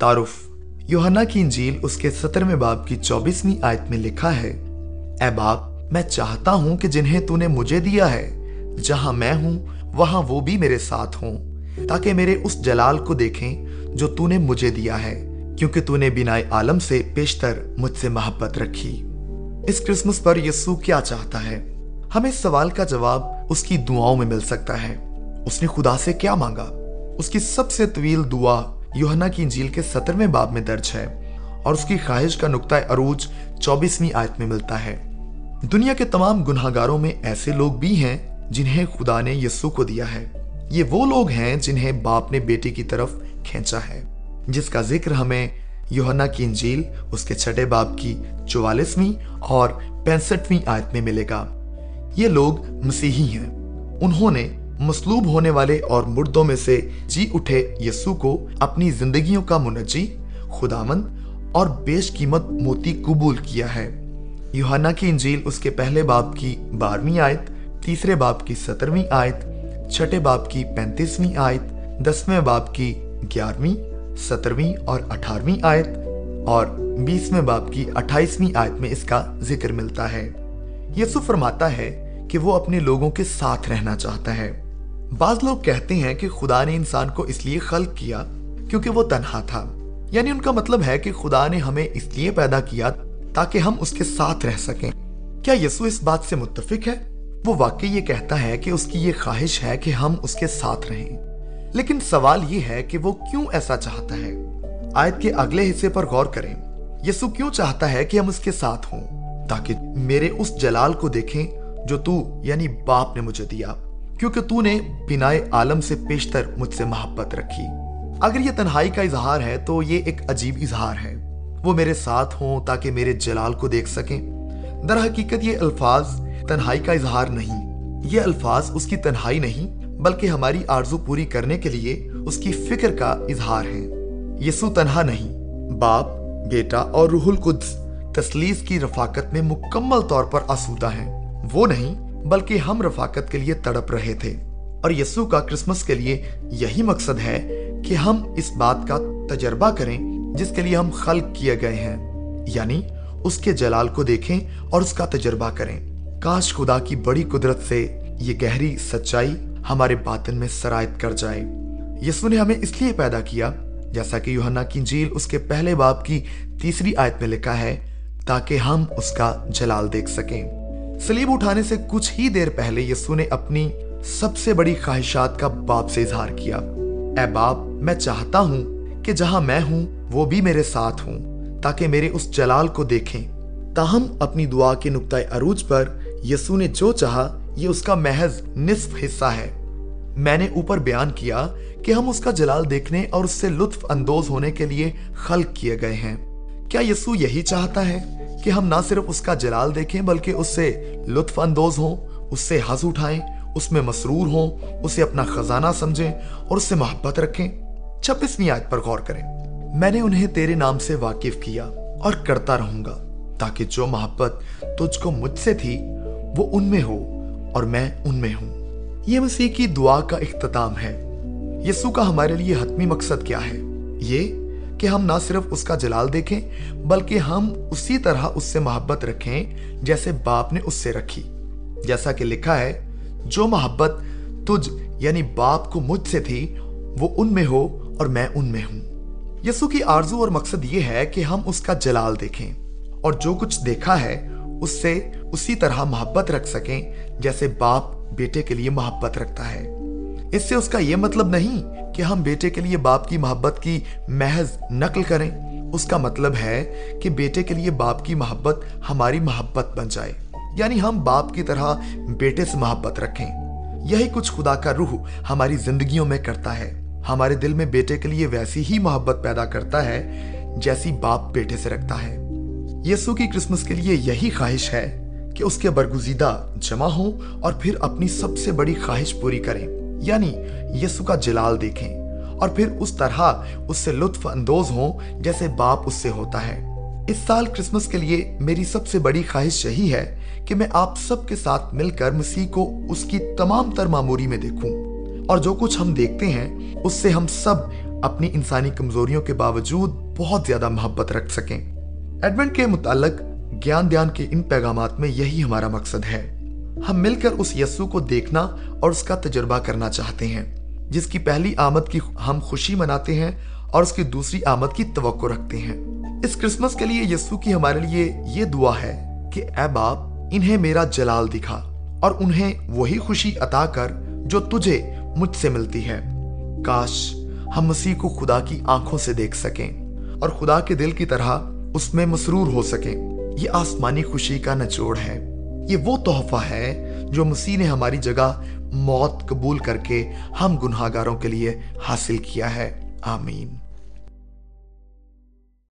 تعارف۔ یوہنا کی انجیل اس کے سترویں باپ کی چوبیسویں آیت میں لکھا ہے، اے باپ، میں چاہتا ہوں کہ جنہیں تو نے مجھے دیا ہے، جہاں میں ہوں، وہاں وہ بھی میرے ساتھ ہوں، تاکہ میرے اس جلال کو دیکھیں جو تو نے مجھے دیا ہے، کیونکہ تو نے بنائے عالم سے پیشتر مجھ سے محبت رکھی۔ اس کرسمس پر یسو کیا چاہتا ہے؟ ہمیں اس سوال کا جواب اس کی دعاؤں میں مل سکتا ہے۔ اس نے خدا سے کیا مانگا؟ اس کی سب سے طویل دعا یوہنا کی انجیل کے سترویں باب میں درج ہے اور اس کی خواہش کا نقطہ عروج چوبیسویں آیت میں ملتا ہے۔ دنیا کے تمام گناہ گاروں میں ایسے لوگ بھی ہیں جنہیں خدا نے یسو کو دیا ہے۔ یہ وہ لوگ ہیں جنہیں باپ نے بیٹی کی طرف کھینچا ہے، جس کا ذکر ہمیں یوہنا کی انجیل اس کے چھٹے باپ کی چوالیسویں اور پینسٹھویں آیت میں ملے گا۔ یہ لوگ مسیحی ہیں۔ انہوں نے مصلوب ہونے والے اور مردوں میں سے جی اٹھے یسو کو اپنی زندگیوں کا منجی خدامند اور بیش قیمت موتی قبول کیا ہے۔ یوہانا کی انجیل اس کے پہلے باپ کی بارہویں آیت، تیسرے باپ کی سترویں آیت، چھٹے باپ کی پینتیسویں آیت، دسویں باپ کی گیارہویں، سترویں اور اٹھارہویں آیت اور بیسویں باپ کی اٹھائیسویں آیت میں اس کا ذکر ملتا ہے۔ یسو فرماتا ہے کہ وہ اپنے لوگوں کے ساتھ رہنا چاہتا ہے۔ بعض لوگ کہتے ہیں کہ خدا نے انسان کو اس لیے خلق کیا کیونکہ وہ تنہا تھا۔ یعنی ان کا مطلب ہے کہ خدا نے ہمیں اس لیے پیدا کیا تاکہ ہم اس کے ساتھ رہ سکیں۔ کیا یسو اس بات سے متفق ہے؟ وہ واقعی یہ کہتا ہے کہ اس کی یہ خواہش ہے کہ ہم اس کے ساتھ رہیں۔ لیکن سوال یہ ہے کہ وہ کیوں ایسا چاہتا ہے؟ آیت کے اگلے حصے پر غور کریں۔ یسو کیوں چاہتا ہے کہ ہم اس کے ساتھ ہوں تاکہ میرے اس جلال کو دیکھیں جو تو یعنی باپ نے مجھے دیا۔ کیونکہ تو نے بنائے عالم سے پیشتر مجھ سے محبت رکھی۔ اگر یہ تنہائی کا اظہار ہے تو یہ ایک عجیب اظہار ہے۔ وہ میرے ساتھ ہوں تاکہ میرے جلال کو دیکھ سکیں۔ در حقیقت یہ الفاظ تنہائی کا اظہار نہیں۔ یہ الفاظ اس کی تنہائی نہیں، بلکہ ہماری آرزو پوری کرنے کے لیے اس کی فکر کا اظہار ہے۔ یسو تنہا نہیں، باپ، بیٹا اور روح القدس تسلیس کی رفاقت میں مکمل طور پر آسودہ ہیں۔ وہ نہیں بلکہ ہم رفاقت کے لیے تڑپ رہے تھے۔ اور یسو کا کرسمس کے لیے یہی مقصد ہے کہ ہم اس بات کا تجربہ کریں جس کے لیے ہم خلق کیے گئے ہیں۔ یعنی اس کے جلال کو دیکھیں اور اس کا تجربہ کریں۔ کاش خدا کی بڑی قدرت سے یہ گہری سچائی ہمارے باطن میں سرایت کر جائے۔ یسو نے ہمیں اس لیے پیدا کیا، جیسا کہ یوہنا کی جیل اس کے پہلے باپ کی تیسری آیت میں لکھا ہے، تاکہ ہم اس کا جلال دیکھ سکیں۔ سلیب اٹھانے سے کچھ ہی دیر پہلے یسو نے اپنی سب سے بڑی خواہشات کا باپ سے اظہار کیا۔ اے باپ، میں چاہتا ہوں کہ جہاں میں ہوں، وہ بھی میرے ساتھ ہوں، تاکہ میرے اس جلال کو دیکھیں۔ تاہم، اپنی دعا کے نقطۂ عروج پر یسو نے جو چاہا، یہ اس کا محض نصف حصہ ہے۔ میں نے اوپر بیان کیا کہ ہم اس کا جلال دیکھنے اور اس سے لطف اندوز ہونے کے لیے خلق کیے گئے ہیں۔ کیا یسو یہی چاہتا ہے؟ کہ ہم نہ صرف اس کا جلال دیکھیں بلکہ اس سے لطف اندوز ہوں، اس سے حض اٹھائیں، اس میں مسرور ہوں، اسے اپنا خزانہ سمجھیں اور اس سے محبت رکھیں۔ چھپسویں آیت پر غور کریں۔ میں نے انہیں تیرے نام سے واقف کیا اور کرتا رہوں گا، تاکہ جو محبت تجھ کو مجھ سے تھی، وہ ان میں ہو اور میں ان میں ہوں۔ یہ مسیح کی دعا کا اختتام ہے۔ یسو کا ہمارے لیے حتمی مقصد کیا ہے؟ یہ کہ ہم نہ صرف اس کا جلال دیکھیں، بلکہ ہم اسی طرح اس سے محبت رکھیں جیسے باپ نے اس سے رکھی۔ جیسا کہ لکھا ہے، جو محبت تجھ یعنی باپ کو مجھ سے تھی، وہ ان میں ہو اور میں ان میں ہوں۔ یسو کی آرزو اور مقصد یہ ہے کہ ہم اس کا جلال دیکھیں اور جو کچھ دیکھا ہے، اس سے اسی طرح محبت رکھ سکیں جیسے باپ بیٹے کے لیے محبت رکھتا ہے۔ اس سے اس کا یہ مطلب نہیں کہ ہم بیٹے کے لیے باپ کی محبت کی محض نقل کریں۔ اس کا مطلب ہے کہ بیٹے کے لیے باپ کی محبت ہماری محبت بن جائے۔ یعنی ہم باپ کی طرح بیٹے سے محبت رکھیں۔ یہی کچھ خدا کا روح ہماری زندگیوں میں کرتا ہے۔ ہمارے دل میں بیٹے کے لیے ویسی ہی محبت پیدا کرتا ہے جیسی باپ بیٹے سے رکھتا ہے۔ یسو کی کرسمس کے لیے یہی خواہش ہے کہ اس کے برگزیدہ جمع ہوں اور پھر اپنی سب سے بڑی خواہش پوری کریں۔ یعنی یسو کا جلال دیکھیں اور پھر اس طرح اس سے لطف اندوز ہوں جیسے باپ اس سے ہوتا ہے۔ اس سال کرسمس کے لیے میری سب سے بڑی خواہش یہی ہے کہ میں آپ سب کے ساتھ مل کر مسیح کو اس کی تمام تر معموری میں دیکھوں۔ اور جو کچھ ہم دیکھتے ہیں، اس سے ہم سب اپنی انسانی کمزوریوں کے باوجود بہت زیادہ محبت رکھ سکیں۔ ایڈونٹ کے متعلق گیان دیان کے ان پیغامات میں یہی ہمارا مقصد ہے۔ ہم مل کر اس یسو کو دیکھنا اور اس کا تجربہ کرنا چاہتے ہیں، جس کی پہلی آمد کی ہم خوشی مناتے ہیں اور اس کی دوسری آمد کی توقع رکھتے ہیں۔ اس کرسمس کے لیے یسو کی ہمارے لیے یہ دعا ہے کہ اے باپ، انہیں میرا جلال دکھا اور انہیں وہی خوشی عطا کر جو تجھے مجھ سے ملتی ہے۔ کاش ہم مسیح کو خدا کی آنکھوں سے دیکھ سکیں اور خدا کے دل کی طرح اس میں مسرور ہو سکیں۔ یہ آسمانی خوشی کا نچوڑ ہے۔ یہ وہ تحفہ ہے جو مسیح نے ہماری جگہ موت قبول کر کے ہم گناہ گاروں کے لیے حاصل کیا ہے۔ آمین۔